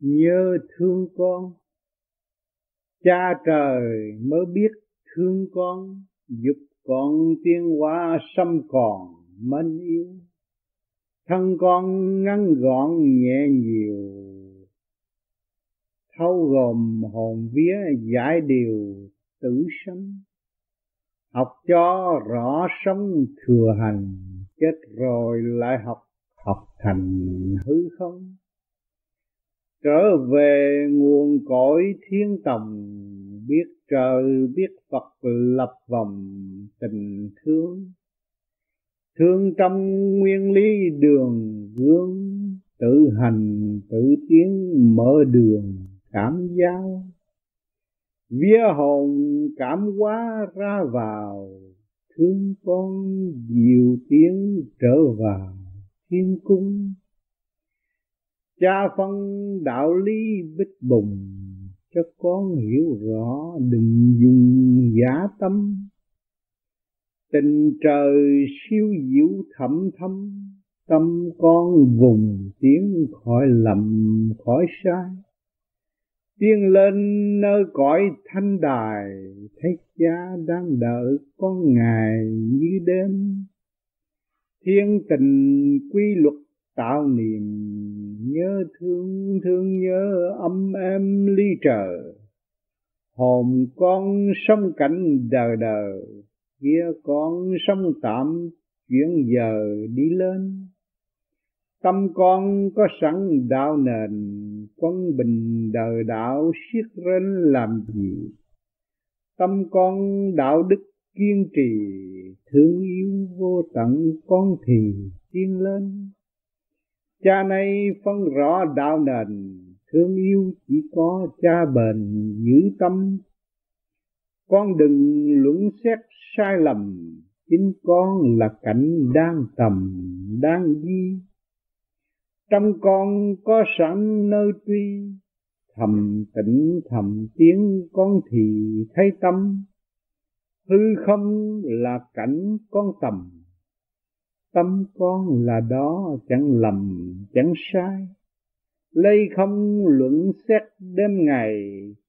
nhớ thương con. Cha trời mới biết thương con, giúp con tiên hóa xâm còn mến yêu. Thân con ngắn gọn nhẹ nhiều, thâu gồm hồn vía giải điều tử sanh. Học cho rõ sống thừa hành, chết rồi lại học học thành hư không? Trở về nguồn cõi thiên tòng biết trời, biết Phật lập vòng tình thương. Thương trong nguyên lý đường gương tự hành, tự tiến, mở đường, cảm giao. Vía hồn cảm hóa ra vào, thương con diệu tiếng trở vào thiên cung cha phân đạo lý bích bùng, cho con hiểu rõ đừng dùng giả tâm. Tình trời siêu diệu thẩm thâm, tâm con vùng tiếng khỏi lầm, khỏi sai. Tiên lên nơi cõi thanh đài, thấy cha đang đợi con ngài như đêm. Thiên tình quy luật tạo niềm nhớ thương thương nhớ âm em ly trời hồn con sống cảnh đời đời kia con sống tạm chuyển giờ đi lên. Tâm con có sẵn đạo nền, quân bình đời đạo siết rên làm gì? Tâm con đạo đức kiên trì, thương yêu vô tận con thì tiến lên cha nay phân rõ đạo nền, thương yêu chỉ có cha bền giữ tâm. Con đừng luận xét sai lầm, chính con là cảnh đang tầm, đang di. Trong con có sẵn nơi tuy, thầm tĩnh thầm tiếng con thì thấy tâm. Hư không là cảnh con tầm tâm con là đó, chẳng lầm, chẳng sai. Lấy không luận xét đêm ngày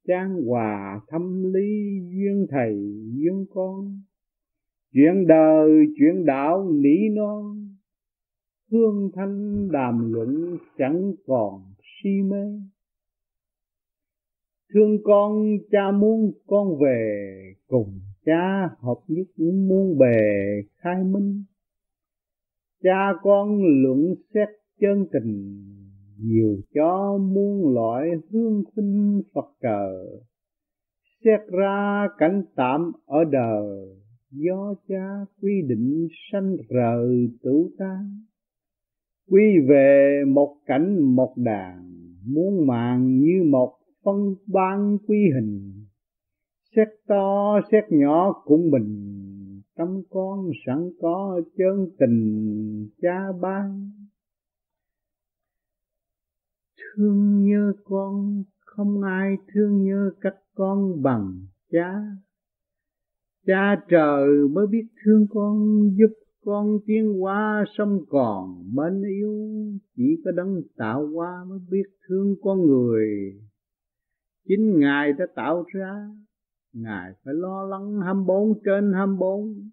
trang hòa thâm lý duyên thầy, duyên con. Chuyện đời, chuyện đạo, nỉ non. Hương thanh đàm luận chẳng còn si mê. Thương con, cha muốn con về, cùng cha hợp nhất muôn bề khai minh cha con luận xét chân tình, nhiều cho muôn loại hương sinh Phật trời xét ra cảnh tạm ở đời, do cha quy định sanh rời tử tan quy về một cảnh một đàn, muôn màng như một phân ban quy hình xét to, xét nhỏ cũng bình tâm con sẵn có chân tình cha ban. Thương nhớ con, không ai thương nhớ các con bằng cha. Cha trời mới biết thương con, giúp con tiến hóa sông còn mến yêu. Chỉ có đấng tạo hóa mới biết thương con người. Chính ngài đã tạo ra ngài phải lo lắng 24 trên 24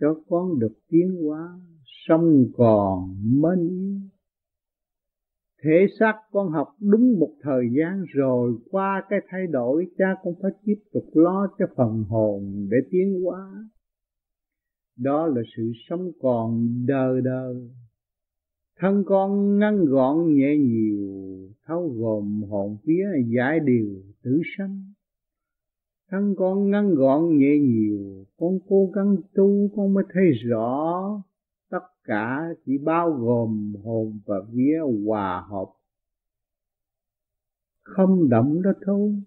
cho con được tiến hóa sống còn mến yêu thể xác con học đúng một thời gian rồi, qua cái thay đổi, cha cũng phải tiếp tục lo cho phần hồn để tiến hóa. Đó là sự sống còn đời đời thân con ngăn gọn nhẹ nhiều thấu gồm hồn phía giải điều tử sanh. Thân con ngắn gọn nhẹ nhiều, con cố gắng tu, con mới thấy rõ tất cả chỉ bao gồm hồn và vía hòa hợp. Không động đó thôi.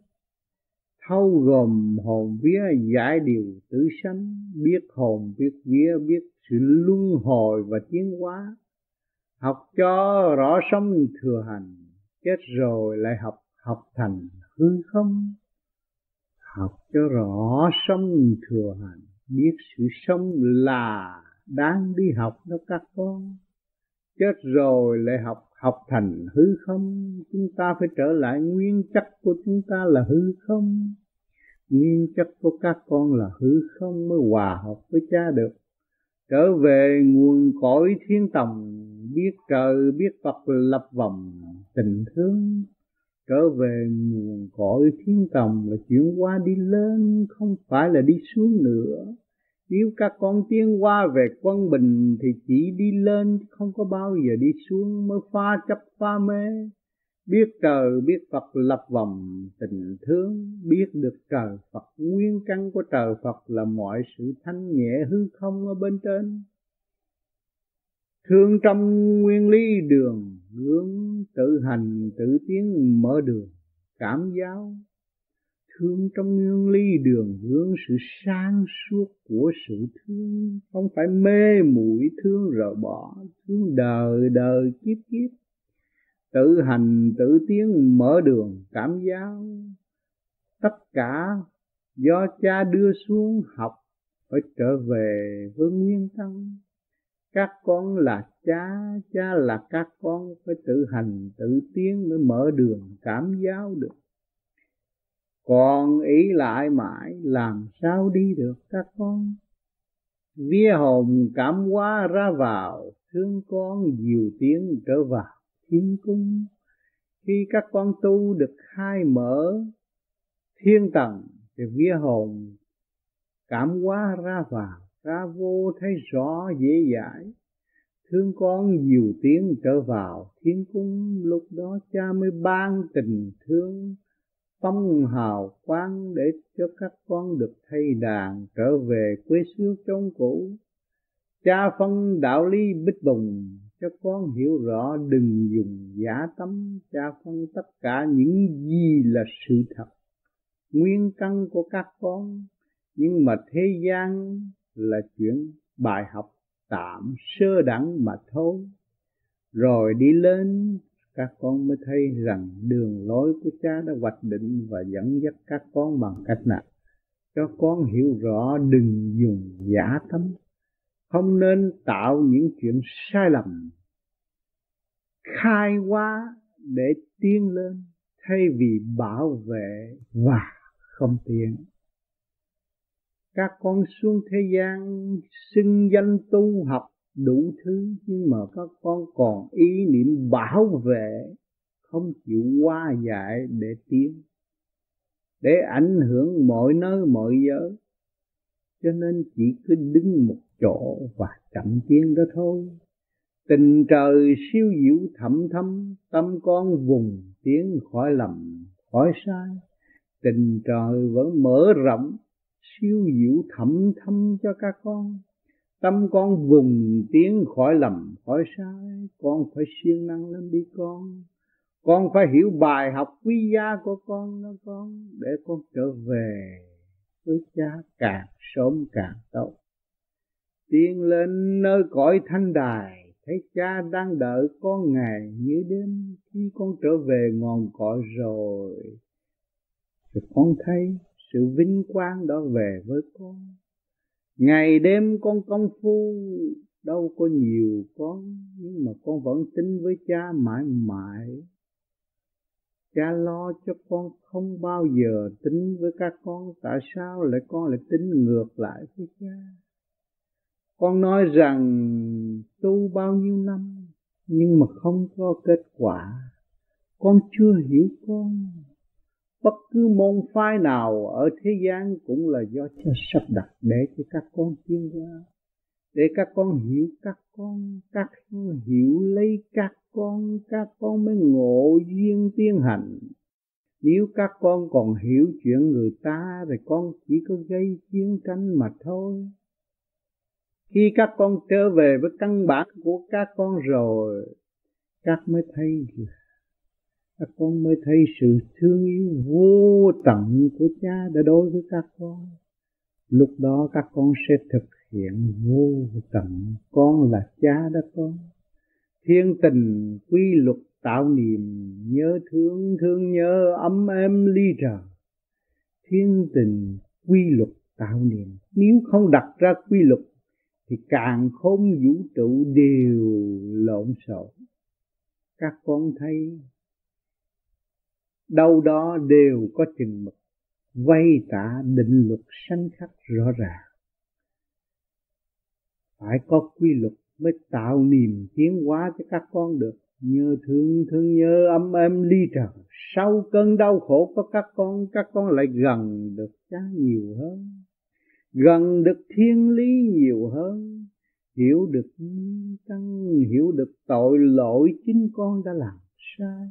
Thâu gồm hồn vía giải điều tử sanh, biết hồn, biết vía, biết sự luân hồi và tiến hóa. Học cho rõ sống thừa hành, chết rồi lại học học thành hư không? Học cho rõ sống thừa hành, biết sự sống là đang đi học đó các con. Chết rồi lại học học thành hư không? Chúng ta phải trở lại nguyên chất của chúng ta là hư không? Nguyên chất của các con là hư không mới hòa hợp với cha được. Trở về nguồn cõi thiên tòng, biết trời, biết Phật lập vòng tình thương trở về nguồn cõi thiên tầm là chuyển qua đi lên, không phải là đi xuống nữa. Nếu các con tiến qua về quân bình thì chỉ đi lên, không có bao giờ đi xuống, mới pha chấp pha mê. Biết trời, biết Phật lập vòng tình thương, biết được trời Phật, nguyên căn của trời Phật là mọi sự thanh nhẹ hư không ở bên trên thương trong nguyên lý đường, hướng tự hành, tự tiến, mở đường, cảm giáo. Thương trong nguyên lý đường, hướng sự sáng suốt của sự thương. Không phải mê muội thương rồi bỏ, thương đời đời kiếp kiếp. Tự hành, tự tiến, mở đường, cảm giáo. Tất cả do cha đưa xuống học, phải trở về với nguyên tâm các con là cha cha là các con, phải tự hành, tự tiến mới mở đường, cảm giáo được. Còn ý lại mãi, làm sao đi được các con? Vía hồn cảm hóa ra vào, thương con dìu tiếng trở vào thiên cung. Khi các con tu được khai mở thiên tầng, thì vía hồn cảm hóa ra vào ra vô thấy rõ dễ dãi. Thương con nhiều tiếng trở vào. Thiên cung lúc đó cha mới ban tình thương. Phong hào quang để cho các con được thay đàn trở về quê xưa trong cũ. Cha phân đạo lý bích bùng cho con hiểu rõ đừng dùng giả tâm. Cha phân tất cả những gì là sự thật. Nguyên căn của các con, nhưng mà thế gian là chuyện bài học tạm sơ đẳng mà thôi. Rồi đi lên, các con mới thấy rằng đường lối của cha đã hoạch định và dẫn dắt các con bằng cách nào? Cho con hiểu rõ, đừng dùng giả tâm không nên tạo những chuyện sai lầm. Khai hóa để tiến lên, thay vì bảo vệ và không tiến các con xuống thế gian xưng danh tu học đủ thứ, nhưng mà các con còn ý niệm bảo vệ, không chịu qua dạy để tiến, để ảnh hưởng mọi nơi, mọi giới. Cho nên chỉ cứ đứng một chỗ và chậm tiến đó thôi. Tình trời siêu diệu thậm thâm tâm con vùng tiến khỏi lầm, khỏi sai. Tình trời vẫn mở rộng siêu diệu thẩm thâm cho các con. Tâm con vùng tiến khỏi lầm, khỏi sai, con phải siêng năng lên đi con. Con phải hiểu bài học quý giá của con đó con, để con trở về với cha càng sớm càng tốt. Tiến lên nơi cõi thanh đài, thấy cha đang đợi con ngày như đêm. Khi con trở về ngọn cõi rồi rồi con thấy sự vinh quang đó về với con. Ngày đêm con công phu, đâu có nhiều con, nhưng mà con vẫn tin với cha mãi mãi. Cha lo cho con không bao giờ tính với các con, tại sao lại con lại tính ngược lại với cha? Con nói rằng, tu bao nhiêu năm, nhưng mà không có kết quả. Con chưa hiểu con bất cứ môn phái nào ở thế gian cũng là do cha sắp đặt để cho các con tiến qua để các con hiểu các con các con hiểu lấy các con các con mới ngộ duyên tiến hành nếu các con còn hiểu chuyện người ta thì con chỉ có gây chiến tranh mà thôi. Khi các con trở về với căn bản của các con rồi, các mới thấy là các con mới thấy sự thương yêu vô tận của cha đã đối với các con. Lúc đó các con sẽ thực hiện vô tận. Con là cha đó con. Thiên tình, quy luật, tạo niềm, nhớ thương thương nhớ, ấm êm, ly trời thiên tình, quy luật, tạo niềm. Nếu không đặt ra quy luật, thì càng không vũ trụ đều lộn xộn. Các con thấy đâu đó đều có chừng mực vay tả định luật sanh khắc rõ ràng. Phải có quy luật mới tạo niềm tiến hóa cho các con được. Nhớ thương thương nhớ ấm êm ly trần. Sau cơn đau khổ có các con các con lại gần được cha nhiều hơn. Gần được thiên lý nhiều hơn. Hiểu được căn, hiểu được tội lỗi chính con đã làm sai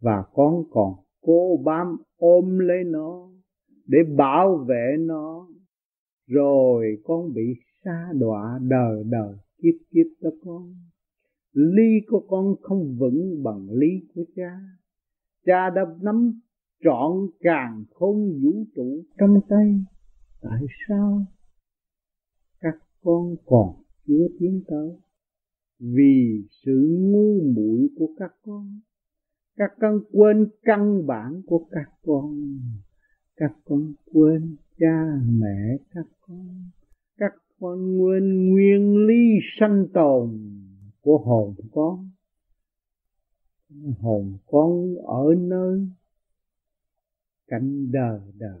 và con còn cố bám ôm lấy nó để bảo vệ nó. Rồi con bị xa đọa đời đời kiếp kiếp đó con. Ly của con không vững bằng ly của cha. Cha đã nắm trọn càng không vũ trụ trong tay. Tại sao các con còn chưa tiến tới? Vì sự ngu muội của các con các con quên căn bản của các con. Các con quên cha mẹ các con. Các con quên nguyên lý sanh tồn của hồn con. Hồn con ở nơi cạnh đời đời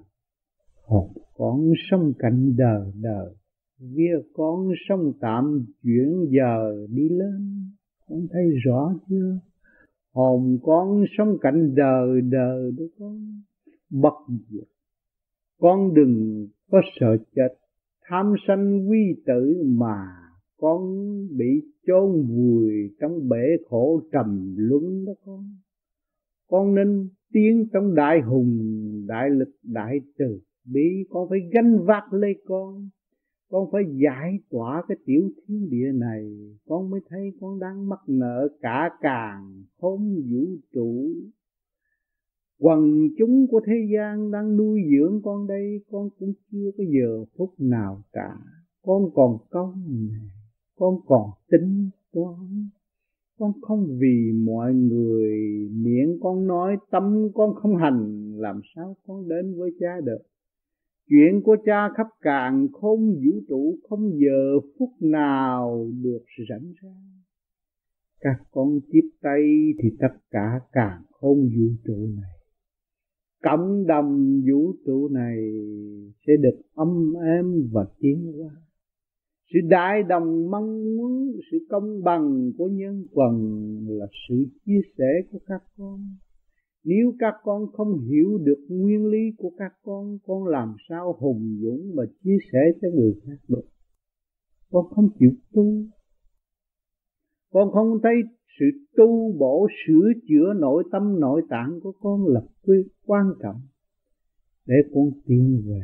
hồn con sống cạnh đời đời vía con sống tạm chuyển giờ đi lên. Con thấy rõ chưa? Hồn con sống cạnh đời đời đó con bất diệt. Con đừng có sợ chết, tham sanh quy tử mà con bị chôn vùi trong bể khổ trầm luân đó con. Con nên tiến trong đại hùng, đại lực, đại từ bi con phải gánh vác lấy con con phải giải tỏa cái tiểu thiên địa này. Con mới thấy con đang mắc nợ cả càng không vũ trụ. Quần chúng của thế gian đang nuôi dưỡng con đây, con cũng chưa có giờ phút nào cả. Con còn công này con còn tính toán. Con không vì mọi người, miệng con nói, tâm con không hành, làm sao con đến với cha được? Chuyện của cha khắp càng không vũ trụ, không giờ phút nào được rảnh ra các con tiếp tay thì tất cả càng không vũ trụ này. Cộng đồng vũ trụ này sẽ được âm êm và tiến hóa. Sự đại đồng mong muốn, sự công bằng của nhân quần là sự chia sẻ của các con nếu các con không hiểu được nguyên lý của các con con làm sao hùng dũng mà chia sẻ cho người khác được? Con không chịu tu. Con không thấy sự tu bổ sửa chữa nội tâm, nội tạng của con là quan trọng để con tiến về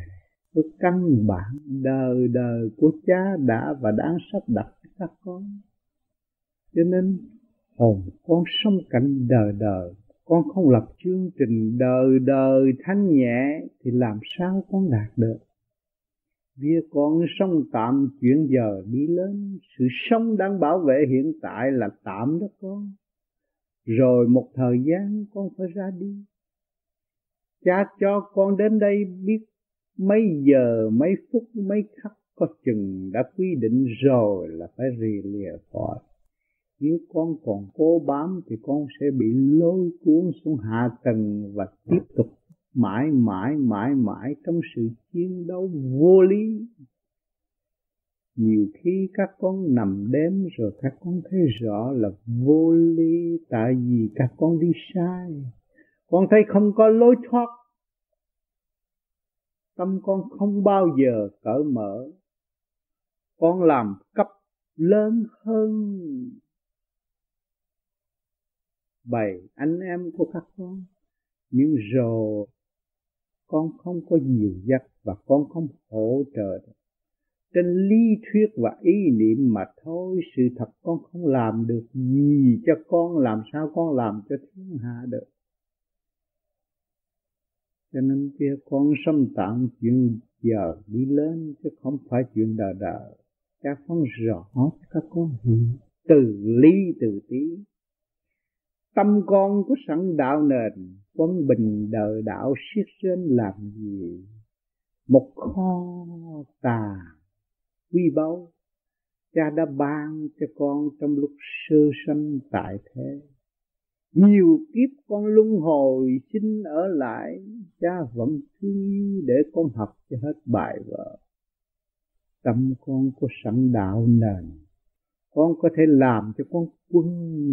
với căn bản đời đời của cha đã và đang sắp đặt cho các con. Cho nên hồn con sống cảnh đời đời con không lập chương trình đời đời thanh nhẹ thì làm sao con đạt được? Vì con sống tạm chuyển giờ đi lên, sự sống đang bảo vệ hiện tại là tạm đó con. Rồi một thời gian con phải ra đi. Cha cho con đến đây biết mấy giờ, mấy phút, mấy khắc có chừng đã quy định rồi là phải rì lìa khỏi nếu con còn cố bám thì con sẽ bị lôi cuốn xuống hạ tầng và tiếp tục mãi mãi mãi mãi trong sự chiến đấu vô lý. Nhiều khi các con nằm đếm rồi các con thấy rõ là vô lý, tại vì các con đi sai. Con thấy không có lối thoát. Tâm con không bao giờ cởi mở. Con làm cấp lớn hơn bầy anh em của các con. Nhưng rồi, con không có nhiều dắt và con không hỗ trợ. Được trên lý thuyết và ý niệm mà thôi, sự thật con không làm được gì cho con, làm sao con làm cho thiên hạ được. Cho nên kia con xâm tạm chuyện giờ đi lên, chứ không phải chuyện đời đời các con rõ cho các con hiểu. Từ lý, từ tí tâm con có sẵn đạo nền quân bình đời đạo siết trên làm gì? Một kho tà quy báu, cha đã ban cho con trong lúc sơ sanh tại thế. Nhiều kiếp con luân hồi xin ở lại, cha vẫn thương yêu để con học cho hết bài vở. Tâm con có sẵn đạo nền, con có thể làm cho con quân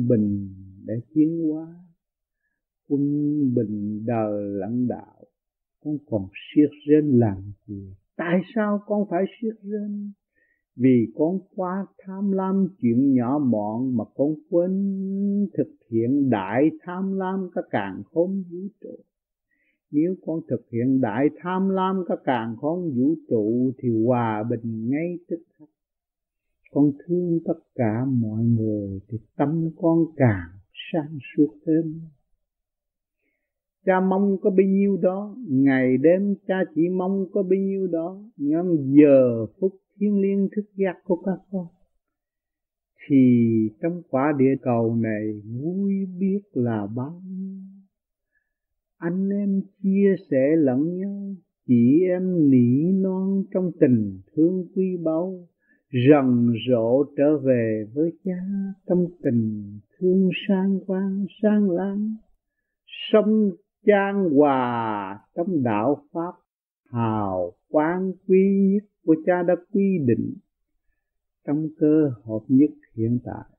bình để tiến hóa. Quân bình đời lãnh đạo, con còn siết rên làm gì? Tại sao con phải siết rên? Vì con quá tham lam chuyện nhỏ mọn mà con quên thực hiện đại tham lam các càng khôn vũ trụ. Nếu con thực hiện đại tham lam các càng khôn vũ trụ thì hòa bình ngay tức khắc. Con thương tất cả mọi người thì tâm con càng sáng suốt thêm. Cha mong có bấy nhiêu đó, ngày đêm cha chỉ mong có bấy nhiêu đó. Ngắm giờ phút thiên liêng thức giác của các con, thì trong quả địa cầu này vui biết là bao nhiêu. Anh em chia sẻ lẫn nhau, chị em nỉ non trong tình thương quý báu rần rộ trở về với cha trong tình thương sang quang sang láng sông trang hòa trong đạo pháp, hào quang quý nhất của cha đã quy định. Trong cơ hợp nhất hiện tại,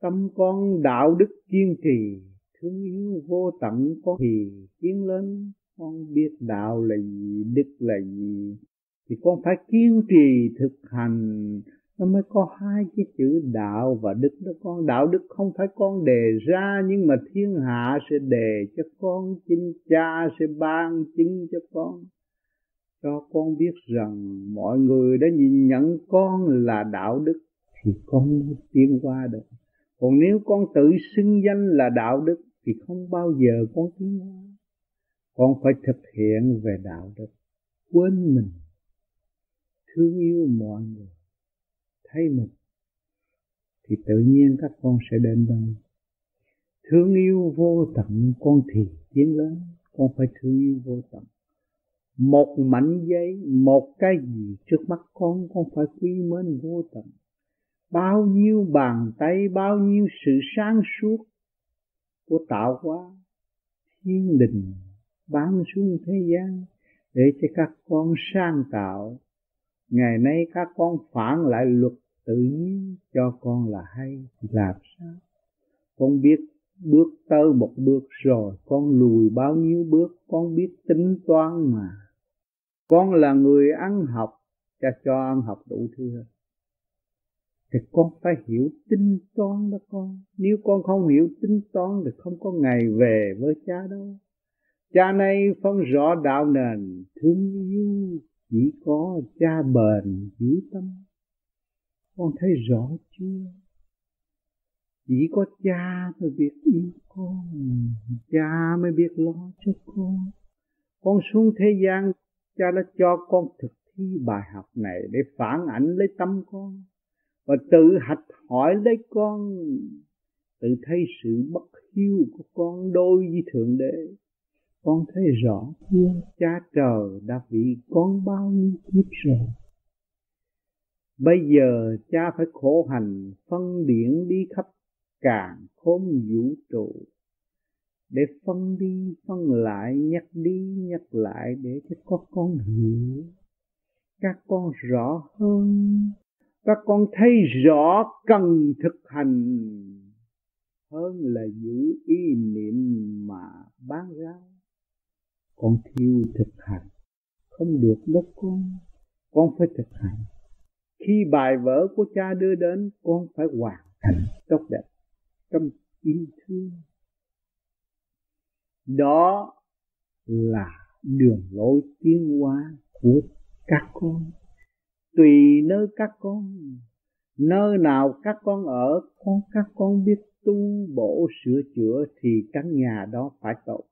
tâm con đạo đức kiên trì, thương yêu vô tận có thì tiến lên con biết đạo là gì, đức là gì, thì con phải kiên trì thực hành nó mới có hai cái chữ đạo và đức. Đó con đạo đức không phải con đề ra, nhưng mà thiên hạ sẽ đề cho con, chính cha sẽ ban chứng cho con. Cho con biết rằng mọi người đã nhìn nhận con là đạo đức thì con tiến qua được. Còn nếu con tự xưng danh là đạo đức thì không bao giờ con tiến qua. Con phải thực hiện về đạo đức. Quên mình. Thương yêu mọi người thấy mình, thì tự nhiên các con sẽ đến đây thương yêu vô tận, con thì tiến lớn, con phải thương yêu vô tận. Một mảnh giấy, một cái gì trước mắt con con phải quý mến vô tận. Bao nhiêu bàn tay, bao nhiêu sự sáng suốt của tạo hóa thiên đình ban xuống thế gian để cho các con sang tạo. Ngày nay các con phản lại luật tự nhiên cho con là hay thì làm sao? Con biết bước tới một bước rồi, con lùi bao nhiêu bước, con biết tính toán mà. Con là người ăn học, cha cho ăn học đủ thứ hết. Thì con phải hiểu tính toán đó con. Nếu con không hiểu tính toán thì không có ngày về với cha đâu. Cha nay phân rõ đạo nền, thương yêu chỉ có cha bền giữ tâm con thấy rõ chưa? Chỉ có cha mới biết yêu con, cha mới biết lo cho con. Con xuống thế gian, cha đã cho con thực thi bài học này để phản ảnh lấy tâm con và tự hạch hỏi lấy con, tự thấy sự bất hiếu của con đôi với thượng đế. Con thấy rõ chưa? Cha trời đã vì con bao nhiêu kiếp rồi bây giờ cha phải khổ hành, phân điển đi khắp càng khôn vũ trụ. Để phân đi, phân lại, nhắc đi, nhắc lại để cho các con hiểu. Các con rõ hơn, các con thấy rõ cần thực hành hơn là giữ ý niệm mà bán ra. Con thiếu thực hành, không được đâu con. Con phải thực hành khi bài vở của cha đưa đến, con phải hoàn thành tốt đẹp trong yêu thương. Đó là đường lối tiến hóa của các con. Tùy nơi các con, nơi nào các con ở, con các con biết tu bổ sửa chữa thì căn nhà đó phải tốt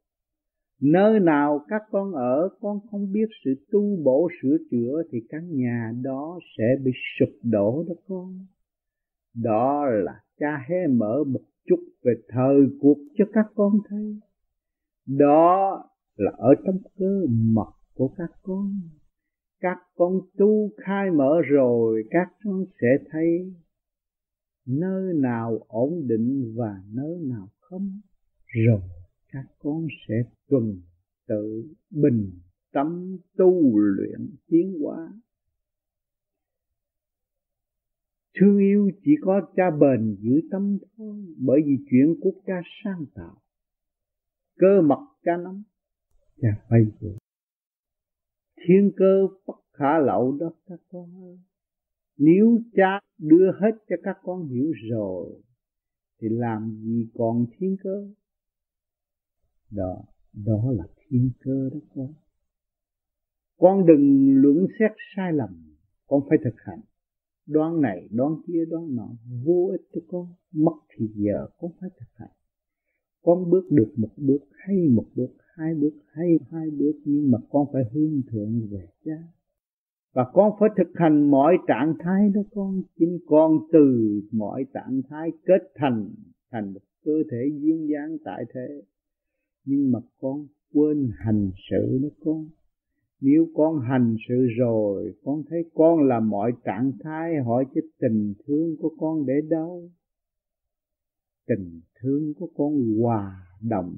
nơi nào các con ở, con không biết sự tu bổ, sửa chữa thì căn nhà đó sẽ bị sụp đổ đó con. Đó là cha hé mở một chút về thời cuộc cho các con thấy. Đó là ở trong cơ mật của các con. Các con tu khai mở rồi, các con sẽ thấy nơi nào ổn định và nơi nào không rồi các con sẽ tuần tự bình tâm tu luyện tiến hóa. Thương yêu chỉ có cha bền giữ tâm thôi, bởi vì chuyện của cha sáng tạo. Cơ mật cha nắm. Cha phải giữ. Thiên cơ bất khả lậu đó các con ơi. Nếu cha đưa hết cho các con hiểu rồi, thì làm gì còn thiên cơ? Đó đó là thiên cơ đó con. Con đừng luận xét sai lầm, con phải thực hành. Đoán này, đoán kia, đoán nọ, vô ích cho con. Mất thì giờ con phải thực hành. Con bước được một bước, hay một bước, hai bước, hay hai bước, nhưng mà con phải hướng thượng về cha. Và con phải thực hành mọi trạng thái đó con. Chính con từ mọi trạng thái kết thành thành một cơ thể duyên dáng tại thế nhưng mà con quên hành sự đó con. Nếu con hành sự rồi, con thấy con là mọi trạng thái hỏi chứ tình thương của con để đâu? Tình thương của con hòa đồng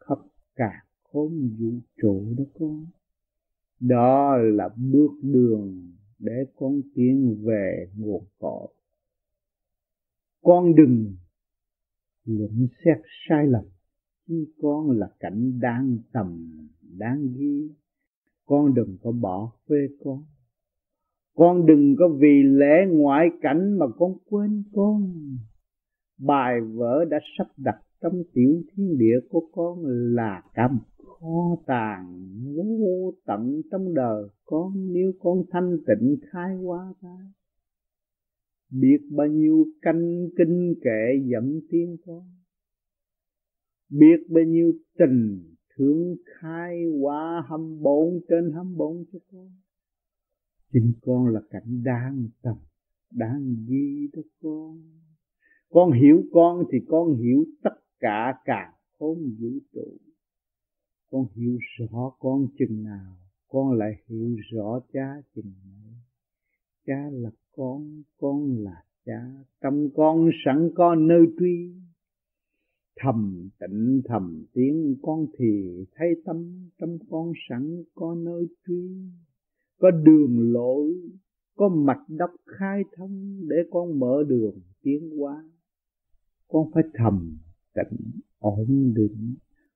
khắp cả khốn vũ trụ đó con. Đó là bước đường để con tiến về nguồn cội. Con đừng luận xét sai lầm con là cảnh đang tầm đáng ghi. Con đừng có bỏ phê con. Con đừng có vì lẽ ngoại cảnh mà con quên con. Bài vở đã sắp đặt trong tiểu thiên địa của con là cả một kho tàng vô tận trong đời con. Nếu con thanh tịnh khai hóa ra, biết bao nhiêu canh kinh kệ dẫm tiên con biết bao nhiêu tình thương khai qua hâm bốn trên hâm bốn cho con. Chính con là cảnh đang tầm đang ghi đó con. Con hiểu con thì con hiểu tất cả cả khôn vũ trụ. Con hiểu rõ con chừng nào, con lại hiểu rõ cha chừng nào. Cha là con con là cha. Trong con sẵn có nơi truy thầm tịnh thầm tiếng con thì thấy tâm trong con sẵn có nơi truy. Có đường lối, có mạch đắp khai thông để con mở đường tiến hóa. Con phải thầm tịnh, ổn định.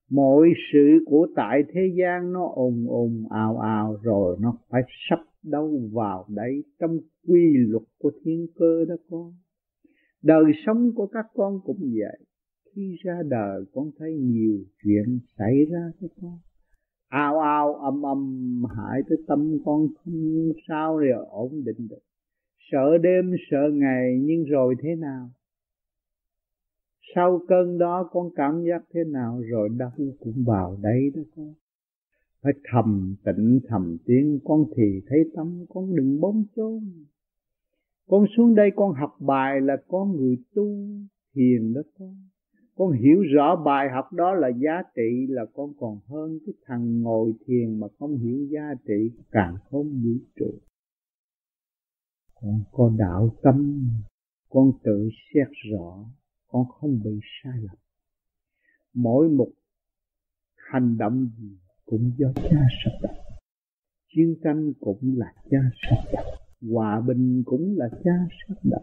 Mọi sự của tại thế gian nó ồn ồn, ào ào, rồi nó phải sắp đâu vào đấy trong quy luật của thiên cơ đó con. Đời sống của các con cũng vậy khi ra đời con thấy nhiều chuyện xảy ra cho con. Ao ao, âm âm hại tới tâm con không sao rồi ổn định được. Sợ đêm, sợ ngày, nhưng rồi thế nào? Sau cơn đó con cảm giác thế nào? Rồi đau cũng vào đấy đó con. Phải thầm tịnh thầm tiếng, con thì thấy tâm con đừng bóng chôn. Con xuống đây con học bài là con người tu thiền đó con con hiểu rõ bài học đó là giá trị là con còn hơn cái thằng ngồi thiền mà không hiểu giá trị, càng không vũ trụ. Con có đạo tâm, con tự xét rõ, con không bị sai lầm. Mỗi một hành động gì cũng do cha sắp đặt. Chiến tranh cũng là cha sắp đặt. Hòa bình cũng là cha sắp đặt.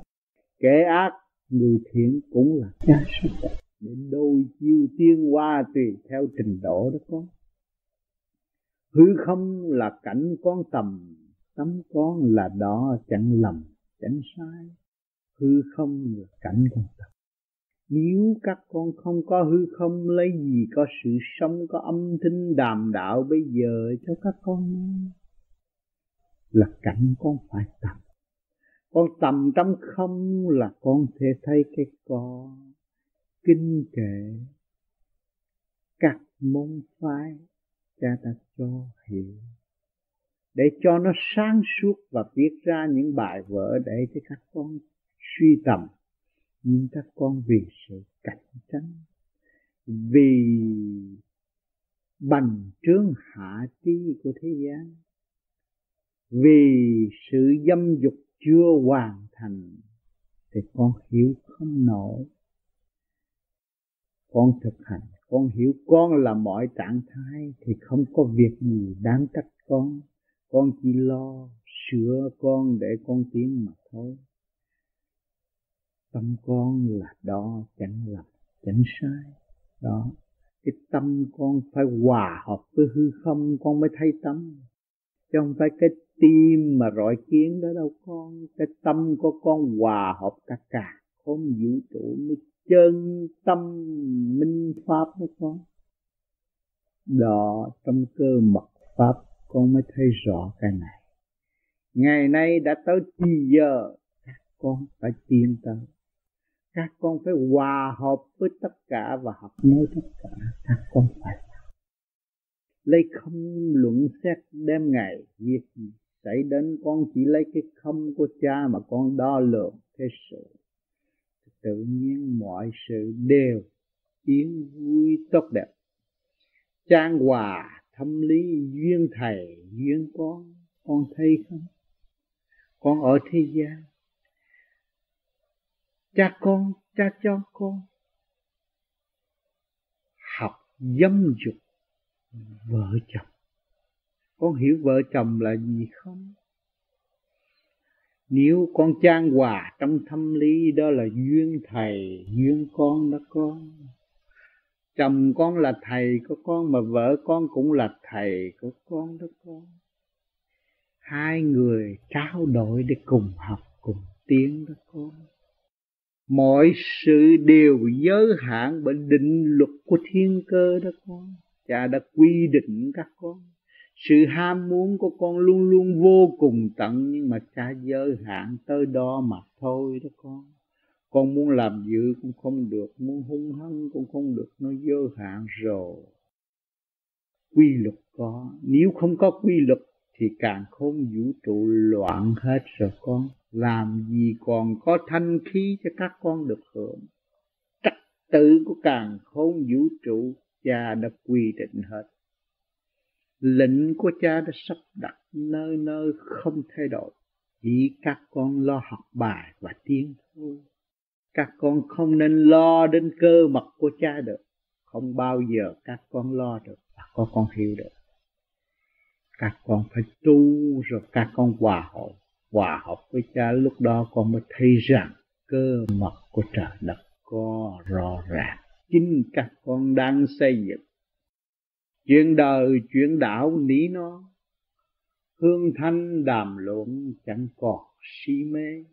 Kẻ ác, người thiện cũng là cha sắp đặt để đôi chiêu tiên hoa tùy theo trình độ đó con hư không là cảnh con tầm, tấm con là đó chẳng lầm, chẳng sai. Hư không là cảnh con tầm. Nếu các con không có hư không, lấy gì có sự sống, có âm thanh đàm đạo bây giờ cho các con là cảnh con phải tầm. Con tầm trong không là con thể thấy cái con kinh kệ các môn phái cha ta cho hiểu, để cho nó sáng suốt và viết ra những bài vở để cho các con suy tầm, nhưng các con vì sự cạnh tranh, vì bành trướng hạ trí của thế gian, vì sự dâm dục chưa hoàn thành, thì con hiểu không nổi con thực hành, con hiểu con là mọi trạng thái thì không có việc gì đáng trách con. Con chỉ lo sửa con để con tiến mà thôi. Tâm con là đó chẳng lầm chẳng sai. Đó, cái tâm con phải hòa hợp với hư không, con mới thấy tâm. Chứ không phải cái tim mà rọi kiến đó đâu con. Cái tâm của con hòa hợp cả cả, không vũ trụ mới chân tâm minh pháp đó con đó, trong cơ mật pháp con mới thấy rõ cái này. Ngày nay đã tới chi giờ, các con phải tiến tới. Các con phải hòa hợp với tất cả và học nói tất cả, các con phải lấy không luận xét đêm ngày, việc gì xảy đến con chỉ lấy cái không của cha mà con đo lường thế sự tự nhiên mọi sự đều yến vui tốt đẹp. Trang hòa thâm lý duyên thầy, duyên con con thấy không? Con ở thế gian, cha con, cha cho con, học dâm dục vợ chồng. Con hiểu vợ chồng là gì không? Nếu con trang hòa trong thâm lý, đó là duyên thầy, duyên con đó con. Chồng con là thầy của con, mà vợ con cũng là thầy của con đó con. Hai người trao đổi để cùng học, cùng tiến đó con. Mọi sự đều giới hạn bởi định luật của thiên cơ đó con. Cha đã quy định các con sự ham muốn của con luôn luôn vô cùng tận, nhưng mà cha giới hạn tới đó mà thôi đó con. Con muốn làm dữ cũng không được, muốn hung hăng cũng không được, nó giới hạn rồi. Quy luật có. Nếu không có quy luật thì càng không vũ trụ loạn hết rồi con. Làm gì còn có thanh khí cho các con được hưởng? Trật tự của càng không vũ trụ, cha đã quy định hết lệnh của cha đã sắp đặt nơi nơi không thay đổi. Chỉ các con lo học bài và tiến thôi. Các con không nên lo đến cơ mật của cha được. Không bao giờ các con lo được và có con hiểu được. Các con phải tu rồi các con hòa hợp hòa hợp với cha lúc đó con mới thấy rằng cơ mật của trời đất có rõ ràng. Chính các con đang xây dựng chuyện đời, chuyện đạo ní nó. Hương thanh đàm luận chẳng còn si mê.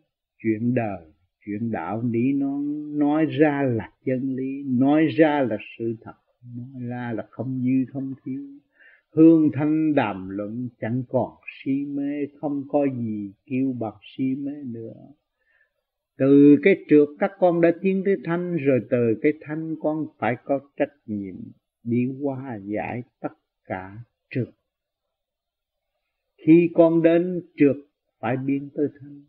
Chuyện đời, chuyện đạo ní nó. Nói ra là chân lý, nói ra là sự thật, nói ra là không dư không thiếu. Hương thanh đàm luận chẳng còn si mê, không có gì kêu bằng si mê nữa. Từ cái trượt các con đã tiến tới thanh, rồi từ cái thanh con phải có trách nhiệm đi qua giải tất cả trượt. Khi con đến trượt, phải biến tới thân,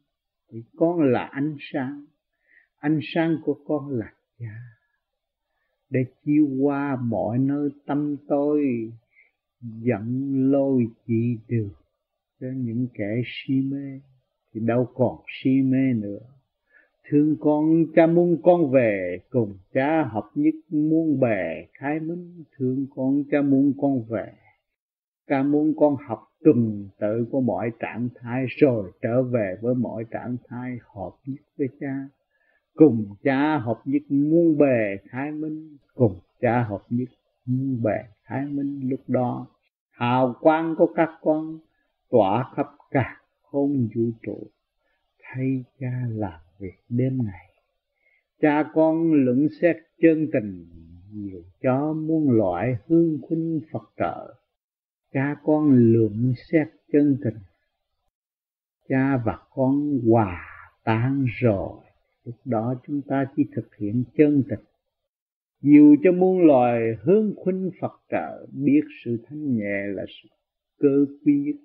thì con là ánh sáng. Ánh sáng của con là cha. Để chiếu qua mọi nơi tâm tôi, dẫn lôi chỉ được. Cho những kẻ si mê, thì đâu còn si mê nữa thương con cha muốn con về, cùng cha hợp nhất muôn bề. Khai minh, thương con cha muốn con về. Cha muốn con học tuần tự của mọi trạng thái rồi trở về với mọi trạng thái hợp nhất với cha. Cùng cha hợp nhất muôn bề khai minh. Cùng cha hợp nhất muôn bề khai minh lúc đó. Hào quang của các con tỏa khắp cả không vũ trụ. Thay cha làm việc đêm ngày cha con luận xét chân tình, nhiều cho muôn loại hương khuynh phật trợ. Cha con luận xét chân tình. Cha và con hòa tan rồi. Lúc đó chúng ta chỉ thực hiện chân tình. Dù cho muôn loài hướng khuynh Phật trợ, biết sự thanh nhẹ là sự cơ quý nhất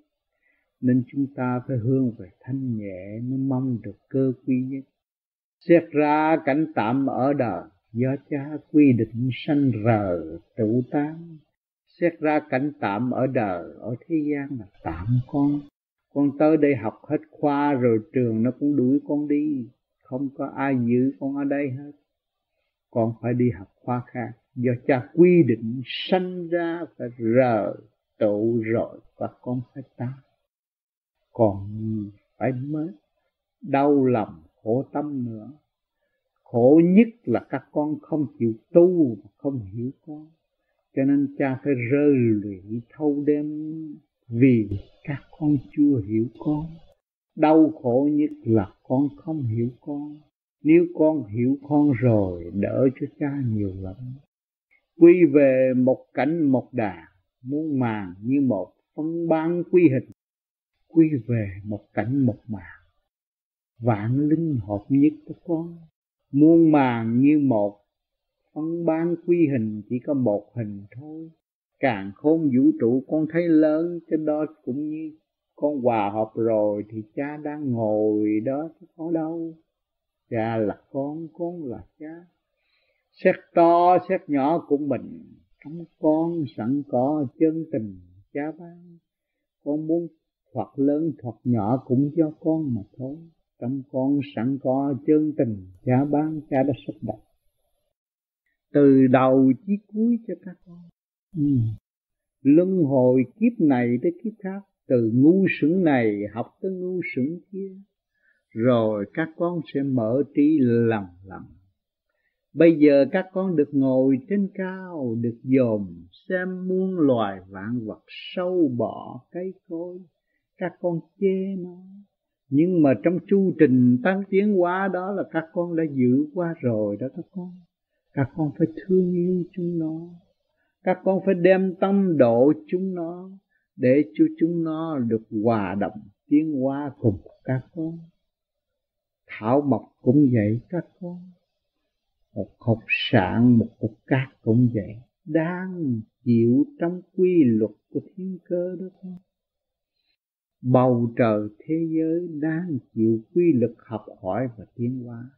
nên chúng ta phải hướng về thanh nhẹ mới mong được cơ quy nhất. Xét ra cảnh tạm ở đời, do cha quy định sanh rờ tụ tán. Xét ra cảnh tạm ở đời, ở thế gian là tạm con. Con tới đây học hết khoa rồi trường nó cũng đuổi con đi. Không có ai giữ con ở đây hết. Con phải đi học khoa khác. Do cha quy định sanh ra phải rờ tụ rồi, và con phải ta còn phải mới đau lòng, khổ tâm nữa. Khổ nhất là các con không chịu tu không hiểu con. Cho nên cha phải rơi lụy thâu đêm vì các con chưa hiểu con. Đau khổ nhất là con không hiểu con. Nếu con hiểu con rồi, đỡ cho cha nhiều lắm. Quy về một cảnh một đà, muôn màng như một phân ban quy hình quy về một cảnh một màng vạn linh hợp nhất của con, muôn màng như một. Phân ban quy hình chỉ có một hình thôi. Càng khôn vũ trụ con thấy lớn cái đó cũng như con hòa hợp rồi thì cha đang ngồi đó chứ có đâu. Cha là con con là cha. Xét to, xét nhỏ của mình. Trong con sẵn có chân tình cha ban. Con muốn hoặc lớn hoặc nhỏ cũng do con mà thôi. Trong con sẵn có chân tình cha ban cha đã sắp đặt. Từ đầu chí cuối cho các con. Ừ. luân hồi kiếp này tới kiếp khác, từ ngu sững này học tới ngu sững kia. Rồi các con sẽ mở trí lần lần bây giờ các con được ngồi trên cao, được dòm, xem muôn loài vạn vật sâu bọ cây cối các con chê nó. Nhưng mà trong chu trình tăng tiến hóa đó là các con đã giữ qua rồi đó các con. Các con phải thương yêu chúng nó. Các con phải đem tâm độ chúng nó để cho chúng nó được hòa đồng tiến hóa cùng các con. Thảo mộc cũng vậy các con. Một hộp sạn, một cục cát cũng vậy. Đang chịu trong quy luật của thiên cơ đó con bầu trời thế giới đang chịu quy luật học hỏi và tiến hóa.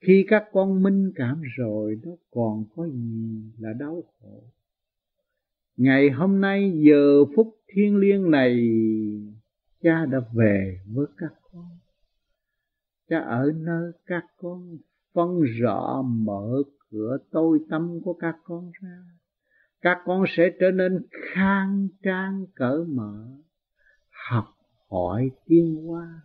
Khi các con minh cảm rồi nó còn có gì là đau khổ? Ngày hôm nay, giờ phút thiêng liêng này, cha đã về với các con. Cha ở nơi các con, phân rõ, mở cửa tôi tâm của các con ra. Các con sẽ trở nên khang trang, cởi mở học hỏi tiến hóa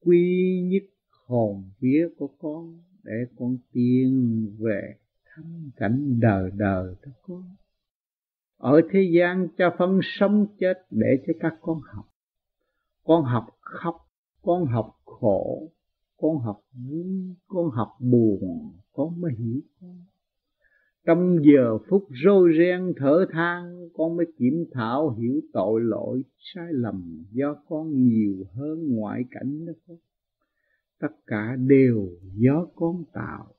quy nhất hồn vía của con, để con tiên về thăm cảnh đời đời đó con. Ở thế gian cha phân sống chết để cho các con học. Con học khóc, con học khổ, con học vui, con học buồn, con mới hiểu con trong giờ phút rối ren thở than, con mới kiểm thảo hiểu tội lỗi sai lầm do con nhiều hơn ngoại cảnh đó con tất cả đều do con tạo.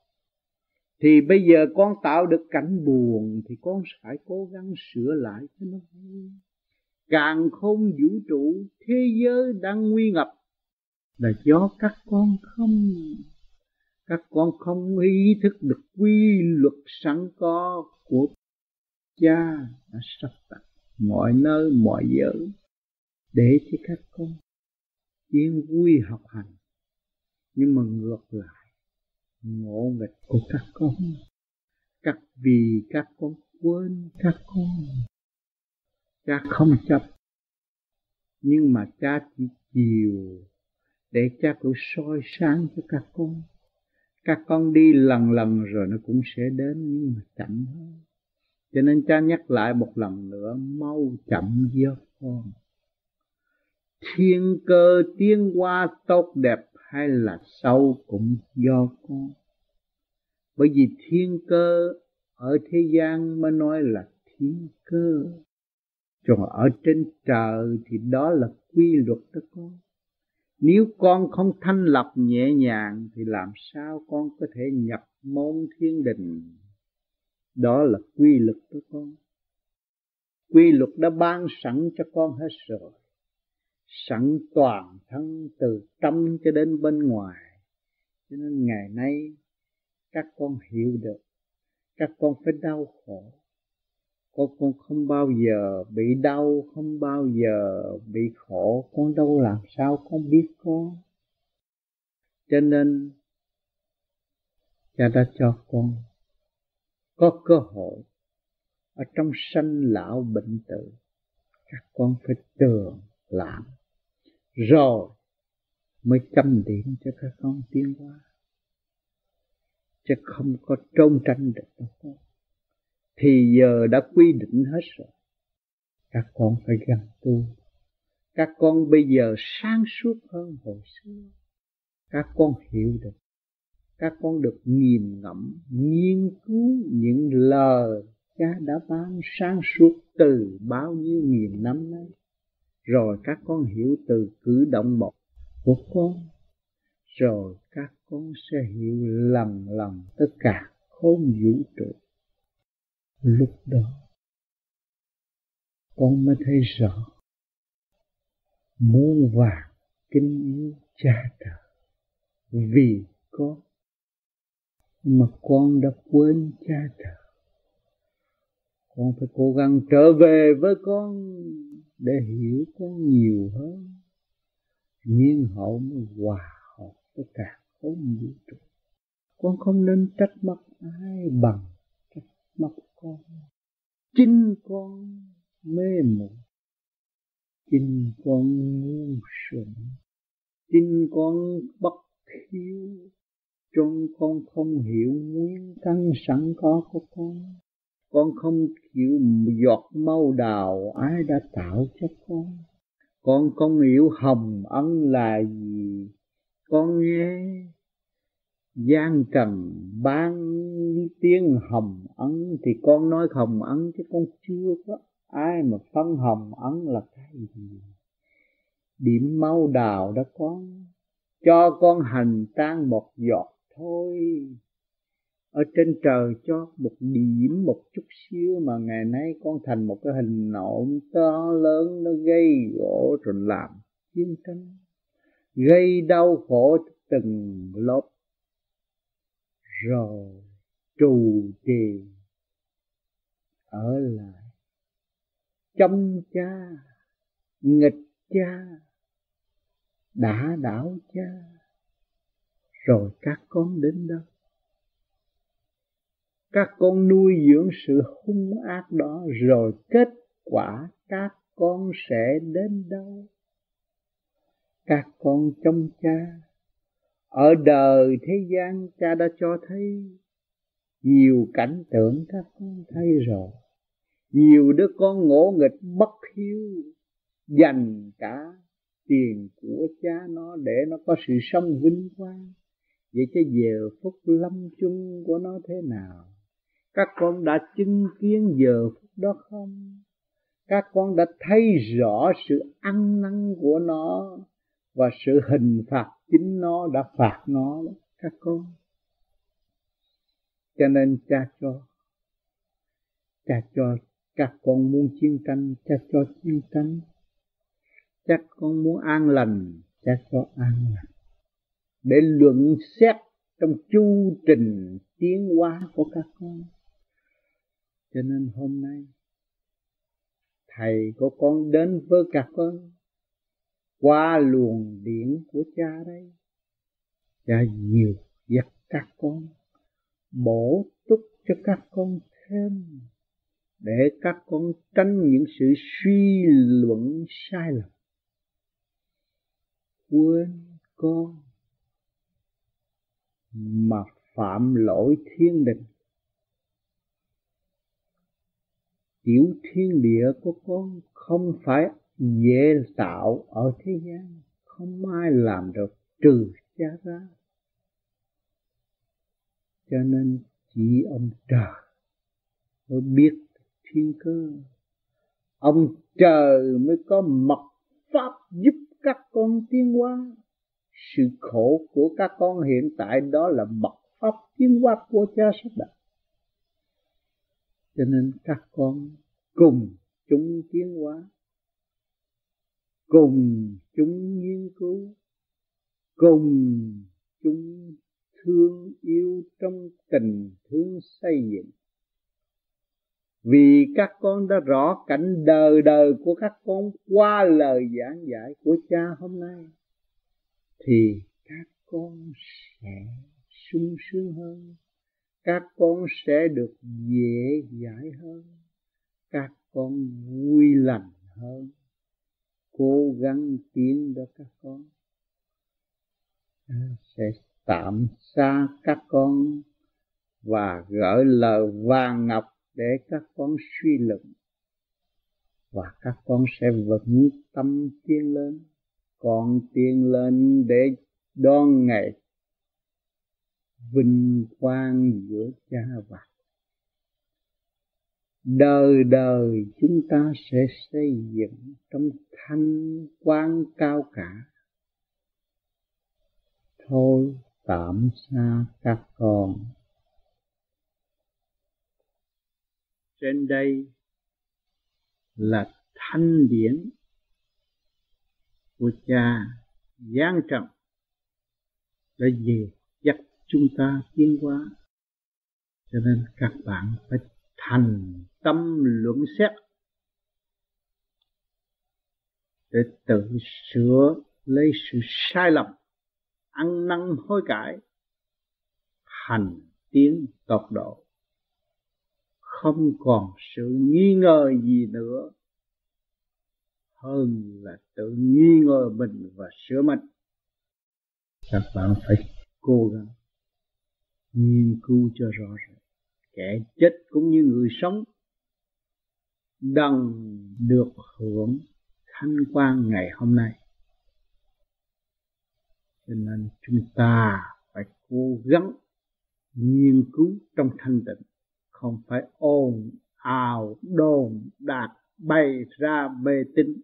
Thì bây giờ con tạo được cảnh buồn thì con phải cố gắng sửa lại cho nó vui. Càng không vũ trụ, thế giới đang nguy ngập. Là do các con không các con không ý thức được quy luật sẵn có của cha đã sắp đặt mọi nơi, mọi giới để cho các con yên vui học hành. Nhưng mà ngược lại, ngộ nghịch của các con, các vì các con quên các con. Cha không chấp, nhưng mà cha chỉ chiều để cha cũng soi sáng cho các con các con đi lần lần rồi nó cũng sẽ đến, nhưng mà chậm hơn. Cho nên cha nhắc lại một lần nữa, mau chậm do con. Thiên cơ tiến qua tốt đẹp hay là sâu cũng do con. Bởi vì thiên cơ ở thế gian mới nói là thiên cơ. Còn ở trên trời thì đó là quy luật đó con nếu con không thanh lập nhẹ nhàng, thì làm sao con có thể nhập môn thiên đình? Đó là quy luật của con. Quy luật đã ban sẵn cho con hết rồi. Sẵn toàn thân từ tâm cho đến bên ngoài. Cho nên ngày nay, các con hiểu được, các con phải đau khổ con con không bao giờ bị đau, không bao giờ bị khổ. Con đâu làm sao con biết con? Cho nên, cha đã cho con có cơ hội ở trong sanh lão bệnh tử. Các con phải tường làm rồi mới chăm điểm cho các con tiến hóa. Chứ không có trông tranh được đâu con thì giờ đã quy định hết rồi. Các con phải gần tu. Các con bây giờ sáng suốt hơn hồi xưa. Các con hiểu được. Các con được nghiền ngẫm, nghiên cứu những lời cha đã ban sáng suốt từ bao nhiêu nghìn năm nay. Rồi các con hiểu từ cử động một của con. Rồi các con sẽ hiểu lầm lầm tất cả không vũ trụ lúc đó, con mới thấy rõ muôn vàng kính yêu cha trời vì con mà con đã quên cha trời con phải cố gắng trở về với con để hiểu con nhiều hơn. Nhiên hậu mới hòa hợp với cả không vũ trụ con không nên trách móc ai bằng trách móc con chính con mê muội chính con ngu xuẩn, chính con bất hiếu. Trong con không hiểu nguyên căn sẵn có của con con không hiểu giọt mau đào ai đã tạo cho con. Con không hiểu hồng ân là gì, con nghe gian trần ban tiếng hồng ấn thì con nói hồng ấn chứ con chưa có ai mà phân hồng ấn là cái gì. Điểm mau đào đó con, cho con hành trang một giọt thôi. Ở trên trời cho một điểm một chút xíu mà ngày nay con thành một cái hình nộm to lớn, nó gây gỗ rồi làm chiến tranh, gây đau khổ từng lớp rồi, trù trì ở lại. Trong cha, nghịch cha, đã đảo cha, rồi các con đến đâu các con nuôi dưỡng sự hung ác đó, rồi kết quả các con sẽ đến đâu các con trong cha ở đời thế gian cha đã cho thấy nhiều cảnh tượng các con thấy rồi. Nhiều đứa con ngỗ nghịch bất hiếu, dành cả tiền của cha nó để nó có sự sống vinh quang. Vậy chứ giờ phút lâm chung của nó thế nào? Các con đã chứng kiến giờ phút đó không? Các con đã thấy rõ sự ăn năn của nó và sự hình phạt chính nó đã phạt nó đó, các con cho nên cha cho cha cho các con muốn chiến tranh cha cho chiến tranh. Chắc con muốn an lành cha cho an lành. Để luận xét trong chu trình tiến hóa của các con. Cho nên hôm nay thầy của con đến với các con qua luồng điển của cha đây. Cha nhiều dắt các con, bổ túc cho các con thêm, để các con tránh những sự suy luận sai lầm. Quên con mà phạm lỗi thiên đình tiểu thiên địa của con không phải dễ tạo ở thế gian, không ai làm được trừ cha ra cho nên chỉ ông trời mới biết thiên cơ. Ông trời mới có mật pháp giúp các con tiến hóa. Sự khổ của các con hiện tại đó là mật pháp tiến hóa của cha sắp đặt. Cho nên các con cùng chúng tiến hóa cùng chúng nghiên cứu. Cùng chúng thương yêu trong tình thương xây dựng. Vì các con đã rõ cảnh đời đời của các con qua lời giảng giải của cha hôm nay, thì các con sẽ sung sướng hơn. Các con sẽ được dễ giải hơn. Các con vui lành hơn cố gắng tiến đó các con. Sẽ tạm xa các con và gửi lời vàng ngọc để các con suy luận. Và các con sẽ vững tâm tiến lên, còn tiến lên để đón ngày vinh quang giữa cha và đời đời chúng ta sẽ xây dựng trong thanh quan cao cả. Thôi tạm xa các con. Trên đây là thanh điển của cha giang trọng để dìu dắt chúng ta tiến hóa. Cho nên các bạn phải thành tâm luận xét, để tự sửa lấy sự sai lầm, ăn năn hối cải, hành tiến tột độ. Không còn sự nghi ngờ gì nữa, hơn là tự nghi ngờ mình và sửa mình. Các bạn phải cố gắng nghiên cứu cho rõ ràng, kẻ chết cũng như người sống đang được hưởng thanh quan ngày hôm nay. Cho nên chúng ta phải cố gắng nghiên cứu trong thanh tịnh, không phải ồn ào đồn đạt bày ra mê tín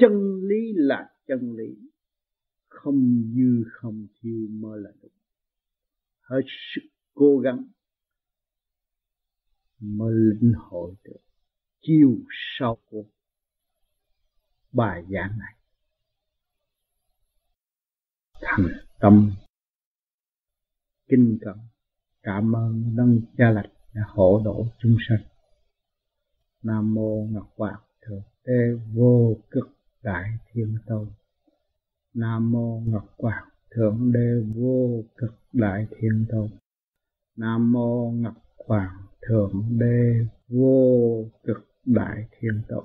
chân lý là chân lý, không dư không thiếu mới là đúng. Hết sức cố gắng mới lĩnh hội được chiều sâu của bài giảng này. Thành tâm kinh cẩn, cảm ơn đấng cha lạch đã hộ độ chúng sanh. Nam mô ngọc hoàng thượng đế vô cực đại thiên tôn. Nam mô ngọc hoàng thượng đế vô cực đại thiên tôn. Nam mô ngọc hoàng thượng đế vô cực đại thiên tôn